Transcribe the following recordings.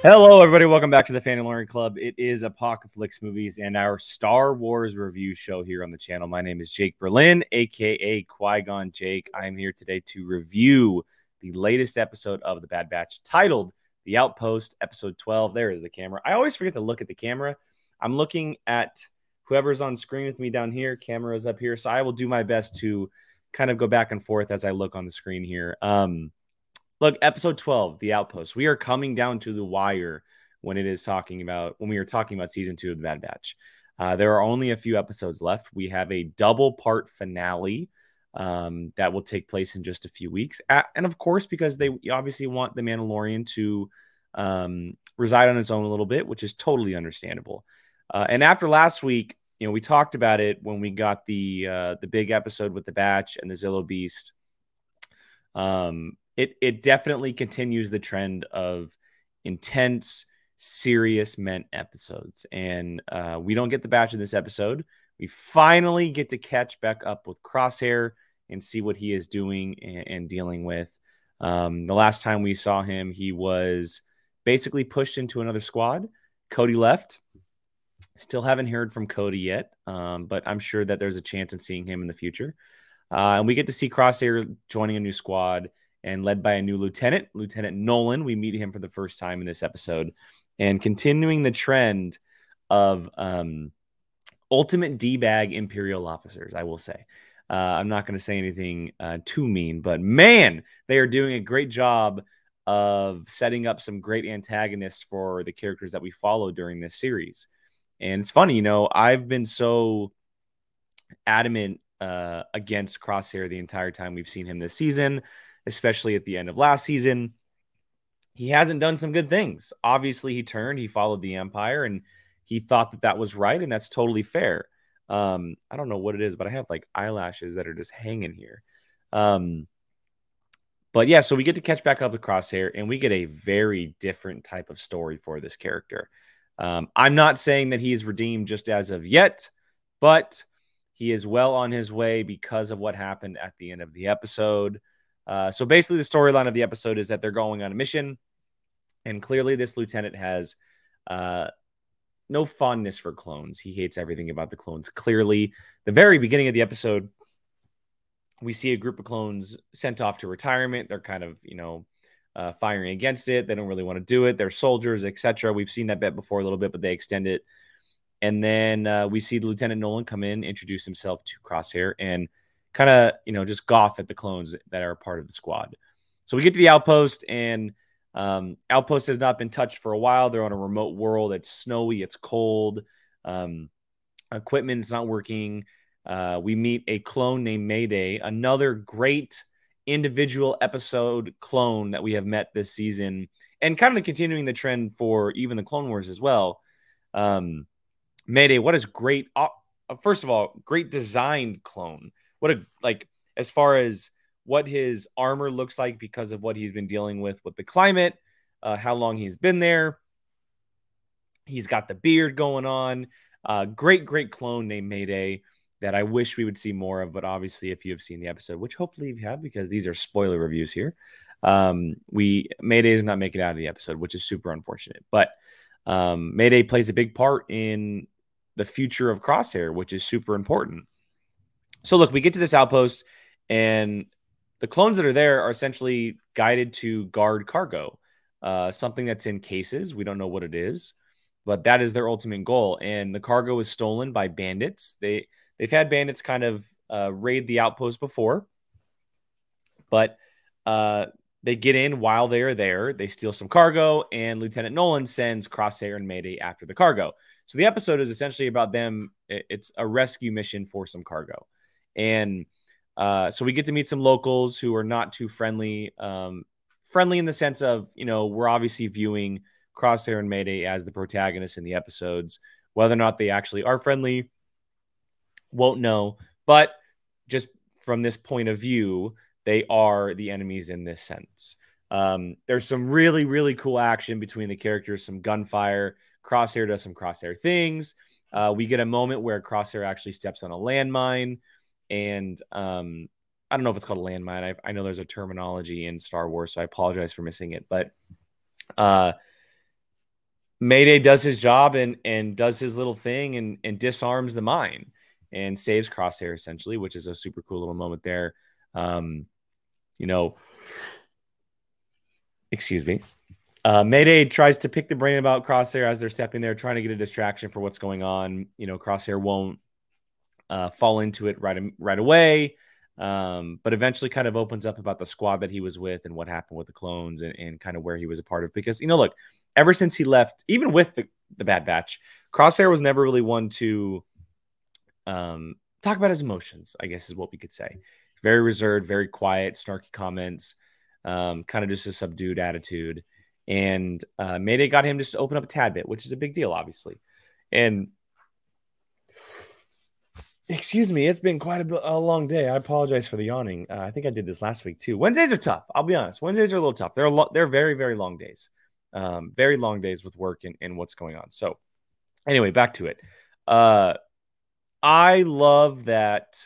Hello, everybody. Welcome back to the Fan and Learning Club. It is Apocalypse Movies and our Star Wars review show here on the channel. My name is Jake Berlin, aka Qui Gon Jake. I am here today to review the latest episode of The Bad Batch titled The Outpost, episode 12. There is the camera. I always forget to look at the camera. I'm looking at whoever's on screen with me down here. Camera is up here. So I will do my best to kind of go back and forth as I look on the screen here. Um, Look, episode 12, The Outpost. We are coming down to the wire when it is talking about when we are talking about season two of the Bad Batch. Uh, there are only a few episodes left. We have a double part finale um, that will take place in just a few weeks. and of course, because they obviously want the Mandalorian to um, reside on its own a little bit, which is totally understandable. Uh, and after last week, you know, we talked about it when we got the uh, the big episode with the Batch and the Zillo Beast. Um, it it definitely continues the trend of intense, serious meant episodes. And uh, we don't get the batch in this episode. We finally get to catch back up with Crosshair and see what he is doing and, and dealing with. Um, the last time we saw him, he was basically pushed into another squad. Cody left. Still haven't heard from Cody yet, um, but I'm sure that there's a chance of seeing him in the future. Uh, and we get to see Crosshair joining a new squad and led by a new lieutenant, Lieutenant Nolan. We meet him for the first time in this episode, and continuing the trend of um, ultimate D bag Imperial officers, I will say. Uh, I'm not going to say anything uh, too mean, but man, they are doing a great job of setting up some great antagonists for the characters that we follow during this series. And it's funny, you know, I've been so adamant uh, against Crosshair the entire time we've seen him this season especially at the end of last season. He hasn't done some good things. Obviously, he turned, he followed the Empire, and he thought that that was right, and that's totally fair. Um, I don't know what it is, but I have like eyelashes that are just hanging here. Um, but yeah, so we get to catch back up with Crosshair, and we get a very different type of story for this character. Um, I'm not saying that he is redeemed just as of yet, but he is well on his way because of what happened at the end of the episode. Uh, so basically, the storyline of the episode is that they're going on a mission, and clearly, this lieutenant has uh, no fondness for clones. He hates everything about the clones. Clearly, the very beginning of the episode, we see a group of clones sent off to retirement. They're kind of, you know, uh, firing against it. They don't really want to do it. They're soldiers, etc. We've seen that bit before a little bit, but they extend it. And then uh, we see Lieutenant Nolan come in, introduce himself to Crosshair, and kind of, you know, just golf at the clones that are part of the squad. So we get to the outpost, and um, outpost has not been touched for a while. They're on a remote world. It's snowy, it's cold. Um, equipment's not working. Uh, we meet a clone named Mayday, another great individual episode clone that we have met this season, and kind of continuing the trend for even the Clone Wars as well. Um, Mayday, what is great? Uh, first of all, great designed clone what a like as far as what his armor looks like because of what he's been dealing with with the climate, uh, how long he's been there. He's got the beard going on. Uh, great, great clone named Mayday that I wish we would see more of. But obviously, if you have seen the episode, which hopefully you have, because these are spoiler reviews here, um, we Mayday is not making it out of the episode, which is super unfortunate. But um, Mayday plays a big part in the future of Crosshair, which is super important. So look, we get to this outpost, and the clones that are there are essentially guided to guard cargo, uh, something that's in cases. We don't know what it is, but that is their ultimate goal. And the cargo is stolen by bandits. They they've had bandits kind of uh, raid the outpost before, but uh, they get in while they are there. They steal some cargo, and Lieutenant Nolan sends Crosshair and Mayday after the cargo. So the episode is essentially about them. It's a rescue mission for some cargo. And uh, so we get to meet some locals who are not too friendly. Um, friendly in the sense of, you know, we're obviously viewing Crosshair and Mayday as the protagonists in the episodes. Whether or not they actually are friendly, won't know. But just from this point of view, they are the enemies in this sense. Um, there's some really, really cool action between the characters, some gunfire. Crosshair does some crosshair things. Uh, we get a moment where Crosshair actually steps on a landmine and um, I don't know if it's called a landmine. I, I know there's a terminology in Star Wars, so I apologize for missing it. But uh, Mayday does his job and and does his little thing and and disarms the mine and saves Crosshair essentially, which is a super cool little moment there. Um, you know, excuse me. Uh, Mayday tries to pick the brain about Crosshair as they're stepping there, trying to get a distraction for what's going on. You know, Crosshair won't uh, fall into it right right away, um, but eventually kind of opens up about the squad that he was with and what happened with the clones and, and kind of where he was a part of. Because you know, look, ever since he left, even with the the Bad Batch, Crosshair was never really one to um, talk about his emotions. I guess is what we could say. Very reserved, very quiet, snarky comments, um, kind of just a subdued attitude. And uh, Mayday got him just to open up a tad bit, which is a big deal, obviously. And excuse me, it's been quite a, a long day. I apologize for the yawning. Uh, I think I did this last week too. Wednesdays are tough. I'll be honest. Wednesdays are a little tough. They're lo- they're very very long days, um, very long days with work and, and what's going on. So, anyway, back to it. Uh, I love that.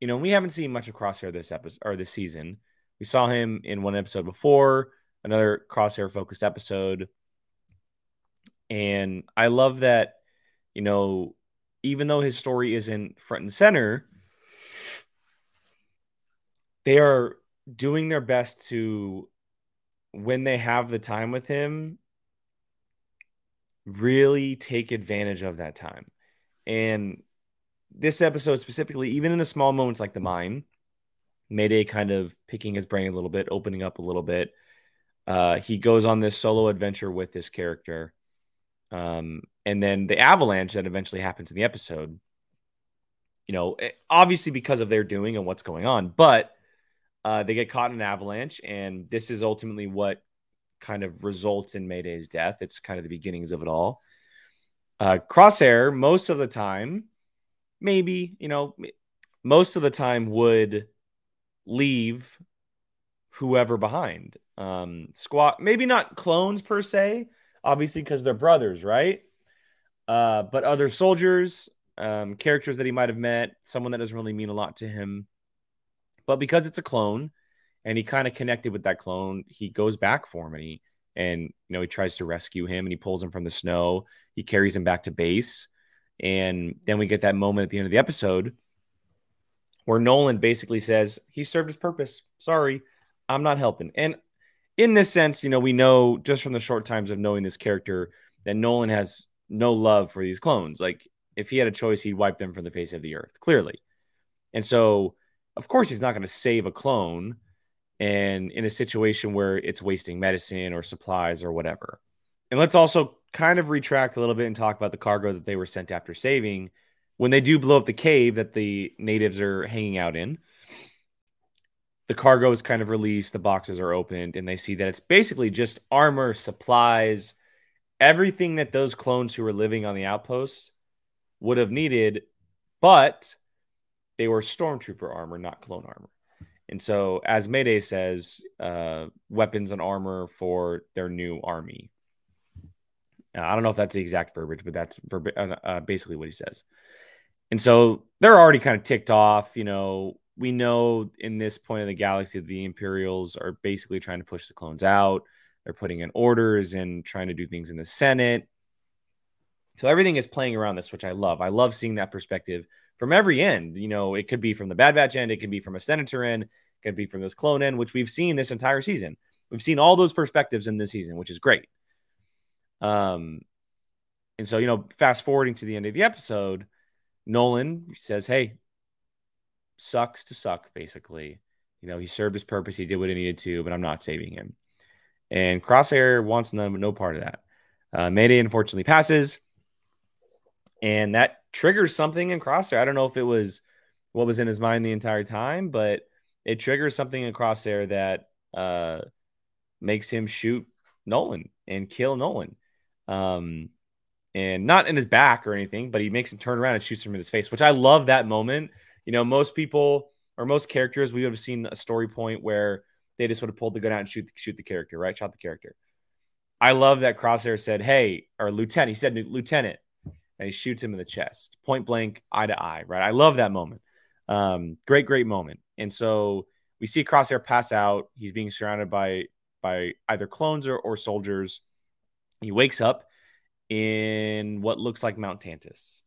You know, we haven't seen much of Crosshair this episode or this season. We saw him in one episode before, another Crosshair focused episode. And I love that, you know, even though his story isn't front and center, they are doing their best to, when they have the time with him, really take advantage of that time. And this episode specifically, even in the small moments like the mine, Mayday kind of picking his brain a little bit, opening up a little bit. Uh, he goes on this solo adventure with this character. Um, and then the avalanche that eventually happens in the episode, you know, eh, obviously because of their doing and what's going on, but uh, they get caught in an avalanche. And this is ultimately what kind of results in Mayday's death. It's kind of the beginnings of it all. Uh, Crosshair, most of the time, maybe, you know, most of the time would leave whoever behind. Um, squat, maybe not clones per se, obviously, because they're brothers, right? Uh, but other soldiers, um, characters that he might have met, someone that doesn't really mean a lot to him. But because it's a clone and he kind of connected with that clone, he goes back for him and he, and you know, he tries to rescue him and he pulls him from the snow. He carries him back to base. And then we get that moment at the end of the episode where Nolan basically says, he served his purpose. Sorry, I'm not helping. And in this sense, you know, we know just from the short times of knowing this character that Nolan has no love for these clones. Like, if he had a choice, he'd wipe them from the face of the earth, clearly. And so, of course, he's not going to save a clone and in a situation where it's wasting medicine or supplies or whatever. And let's also kind of retract a little bit and talk about the cargo that they were sent after saving when they do blow up the cave that the natives are hanging out in. The cargo is kind of released, the boxes are opened, and they see that it's basically just armor, supplies, everything that those clones who were living on the outpost would have needed, but they were stormtrooper armor, not clone armor. And so, as Mayday says, uh, weapons and armor for their new army. Uh, I don't know if that's the exact verbiage, but that's uh, uh, basically what he says. And so they're already kind of ticked off. You know, we know in this point of the galaxy, the Imperials are basically trying to push the clones out. They're putting in orders and trying to do things in the Senate. So everything is playing around this, which I love. I love seeing that perspective from every end. You know, it could be from the Bad Batch end, it could be from a Senator end, it could be from this clone end, which we've seen this entire season. We've seen all those perspectives in this season, which is great. Um, and so, you know, fast forwarding to the end of the episode, Nolan says, Hey, sucks to suck, basically. You know, he served his purpose, he did what he needed to, but I'm not saving him. And Crosshair wants no, no part of that. Uh, Mayday unfortunately passes, and that triggers something in Crosshair. I don't know if it was what was in his mind the entire time, but it triggers something in Crosshair that uh, makes him shoot Nolan and kill Nolan. Um, and not in his back or anything, but he makes him turn around and shoots him in his face, which I love that moment. You know, most people or most characters, we would have seen a story point where they just would have pulled the gun out and shoot shoot the character, right? Shot the character. I love that Crosshair said, "Hey," or Lieutenant. He said, "Lieutenant," and he shoots him in the chest, point blank, eye to eye. Right? I love that moment. Um, great, great moment. And so we see Crosshair pass out. He's being surrounded by by either clones or, or soldiers He wakes up in what looks like Mount Tantiss.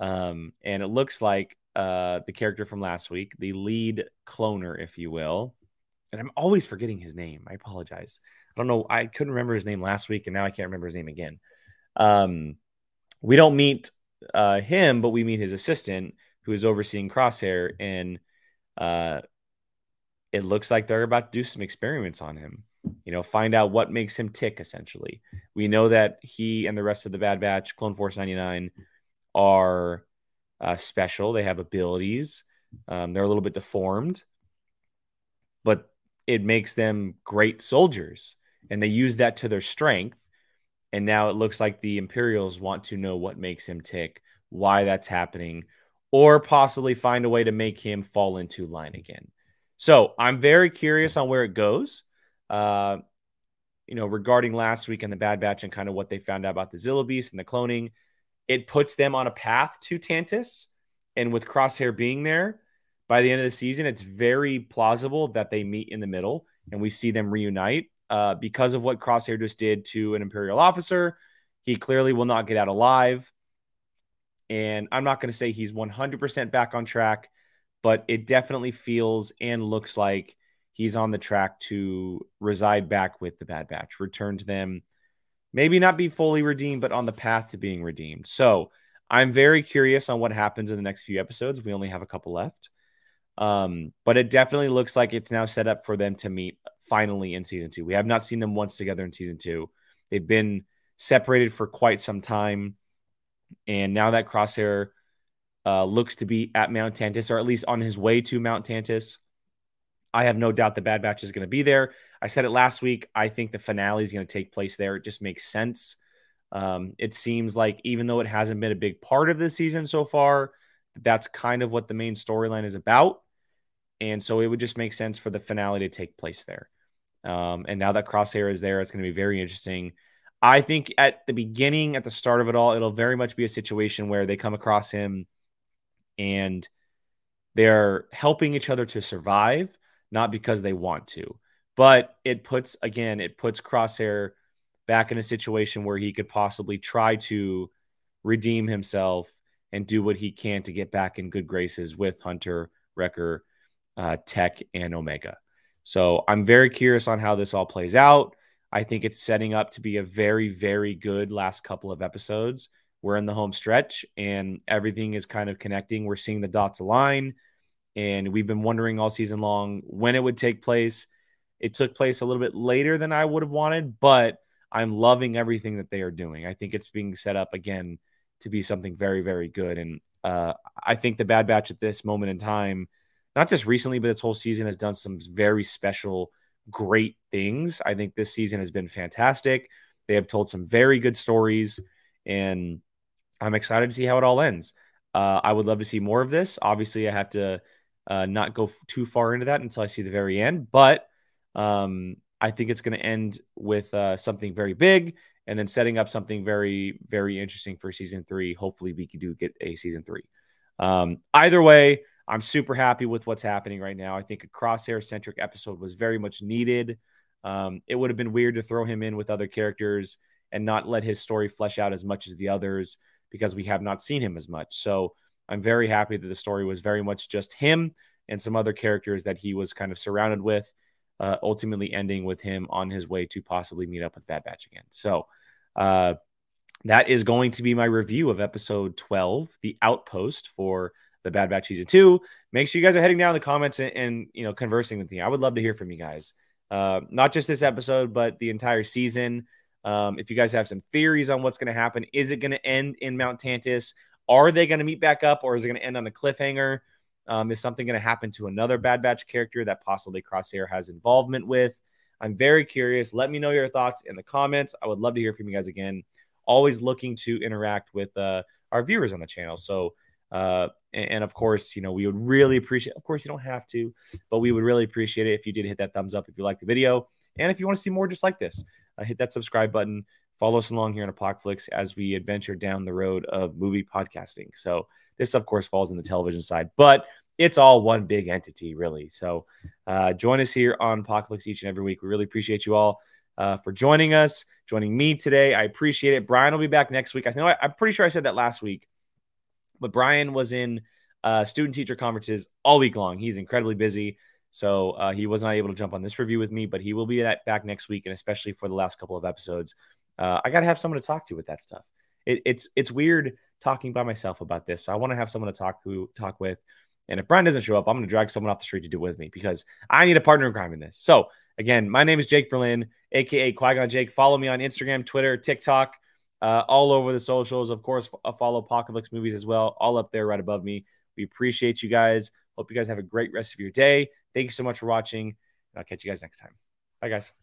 Um, and it looks like uh, the character from last week, the lead cloner, if you will. And I'm always forgetting his name. I apologize. I don't know. I couldn't remember his name last week, and now I can't remember his name again. Um, we don't meet uh, him, but we meet his assistant who is overseeing Crosshair, and uh, it looks like they're about to do some experiments on him. You know, find out what makes him tick. Essentially, we know that he and the rest of the Bad Batch, Clone Force ninety nine, are uh, special. They have abilities. Um, they're a little bit deformed, it makes them great soldiers, and they use that to their strength. And now it looks like the Imperials want to know what makes him tick, why that's happening, or possibly find a way to make him fall into line again. So I'm very curious on where it goes. Uh, you know, regarding last week and the Bad Batch and kind of what they found out about the Zillo Beast and the cloning, it puts them on a path to Tantiss. And with Crosshair being there by the end of the season, it's very plausible that they meet in the middle and we see them reunite uh, because of what Crosshair just did to an Imperial officer. He clearly will not get out alive. And I'm not going to say he's 100% back on track, but it definitely feels and looks like he's on the track to reside back with the Bad Batch, return to them, maybe not be fully redeemed, but on the path to being redeemed. So I'm very curious on what happens in the next few episodes. We only have a couple left. Um, but it definitely looks like it's now set up for them to meet finally in season two. We have not seen them once together in season two. They've been separated for quite some time. And now that Crosshair uh, looks to be at Mount Tantiss, or at least on his way to Mount Tantiss, I have no doubt the Bad Batch is going to be there. I said it last week. I think the finale is going to take place there. It just makes sense. Um, it seems like even though it hasn't been a big part of the season so far, that's kind of what the main storyline is about. And so it would just make sense for the finale to take place there. Um, and now that Crosshair is there, it's going to be very interesting. I think at the beginning, at the start of it all, it'll very much be a situation where they come across him and they're helping each other to survive not because they want to. But it puts, again, it puts Crosshair back in a situation where he could possibly try to redeem himself and do what he can to get back in good graces with Hunter, Wrecker, uh, Tech, and Omega. So I'm very curious on how this all plays out. I think it's setting up to be a very, very good last couple of episodes. We're in the home stretch and everything is kind of connecting. We're seeing the dots align and we've been wondering all season long when it would take place. It took place a little bit later than I would have wanted, but I'm loving everything that they are doing. I think it's being set up again to be something very, very good. And uh, I think the Bad Batch at this moment in time, not just recently, but this whole season has done some very special, great things. I think this season has been fantastic. They have told some very good stories, and I'm excited to see how it all ends. Uh, I would love to see more of this. Obviously, I have to uh, not go f- too far into that until I see the very end. But um, I think it's going to end with uh, something very big and then setting up something very, very interesting for season three. Hopefully, we can do get a season three. Um, either way, I'm super happy with what's happening right now. I think a crosshair centric episode was very much needed. Um, it would have been weird to throw him in with other characters and not let his story flesh out as much as the others because we have not seen him as much. So I'm very happy that the story was very much just him and some other characters that he was kind of surrounded with, uh, ultimately ending with him on his way to possibly meet up with Bad Batch again. So uh, that is going to be my review of episode 12, The Outpost for the Bad Batch season two. Make sure you guys are heading down in the comments and, and you know conversing with me. I would love to hear from you guys. Uh, not just this episode, but the entire season. Um, if you guys have some theories on what's going to happen, is it going to end in Mount Tantiss? Are they going to meet back up or is it going to end on a cliffhanger? Um, is something going to happen to another Bad Batch character that possibly Crosshair has involvement with? I'm very curious. Let me know your thoughts in the comments. I would love to hear from you guys again. Always looking to interact with uh, our viewers on the channel. So, uh, and, and, of course, you know, we would really appreciate, of course, you don't have to, but we would really appreciate it if you did hit that thumbs up if you like the video. And if you want to see more just like this, uh, hit that subscribe button. Follow us along here on Apocalypse as we adventure down the road of movie podcasting. So this, of course, falls in the television side, but it's all one big entity, really. So uh, join us here on Apocalypse each and every week. We really appreciate you all. uh, for joining us, joining me today. I appreciate it. Brian will be back next week. I know I, am pretty sure I said that last week, but Brian was in uh, student teacher conferences all week long. He's incredibly busy. So uh, he was not able to jump on this review with me, but he will be back next week, and especially for the last couple of episodes. Uh, I got to have someone to talk to with that stuff. It, it's it's weird talking by myself about this. So I want to have someone to talk to talk with. And if Brian doesn't show up, I'm going to drag someone off the street to do it with me because I need a partner in crime in this. So again, my name is Jake Berlin, aka Qui Gon Jake. Follow me on Instagram, Twitter, TikTok, uh, all over the socials. Of course, follow Apocalypse Movies as well, all up there right above me. We appreciate you guys. Hope you guys have a great rest of your day. Thank you so much for watching, and I'll catch you guys next time. Bye, guys.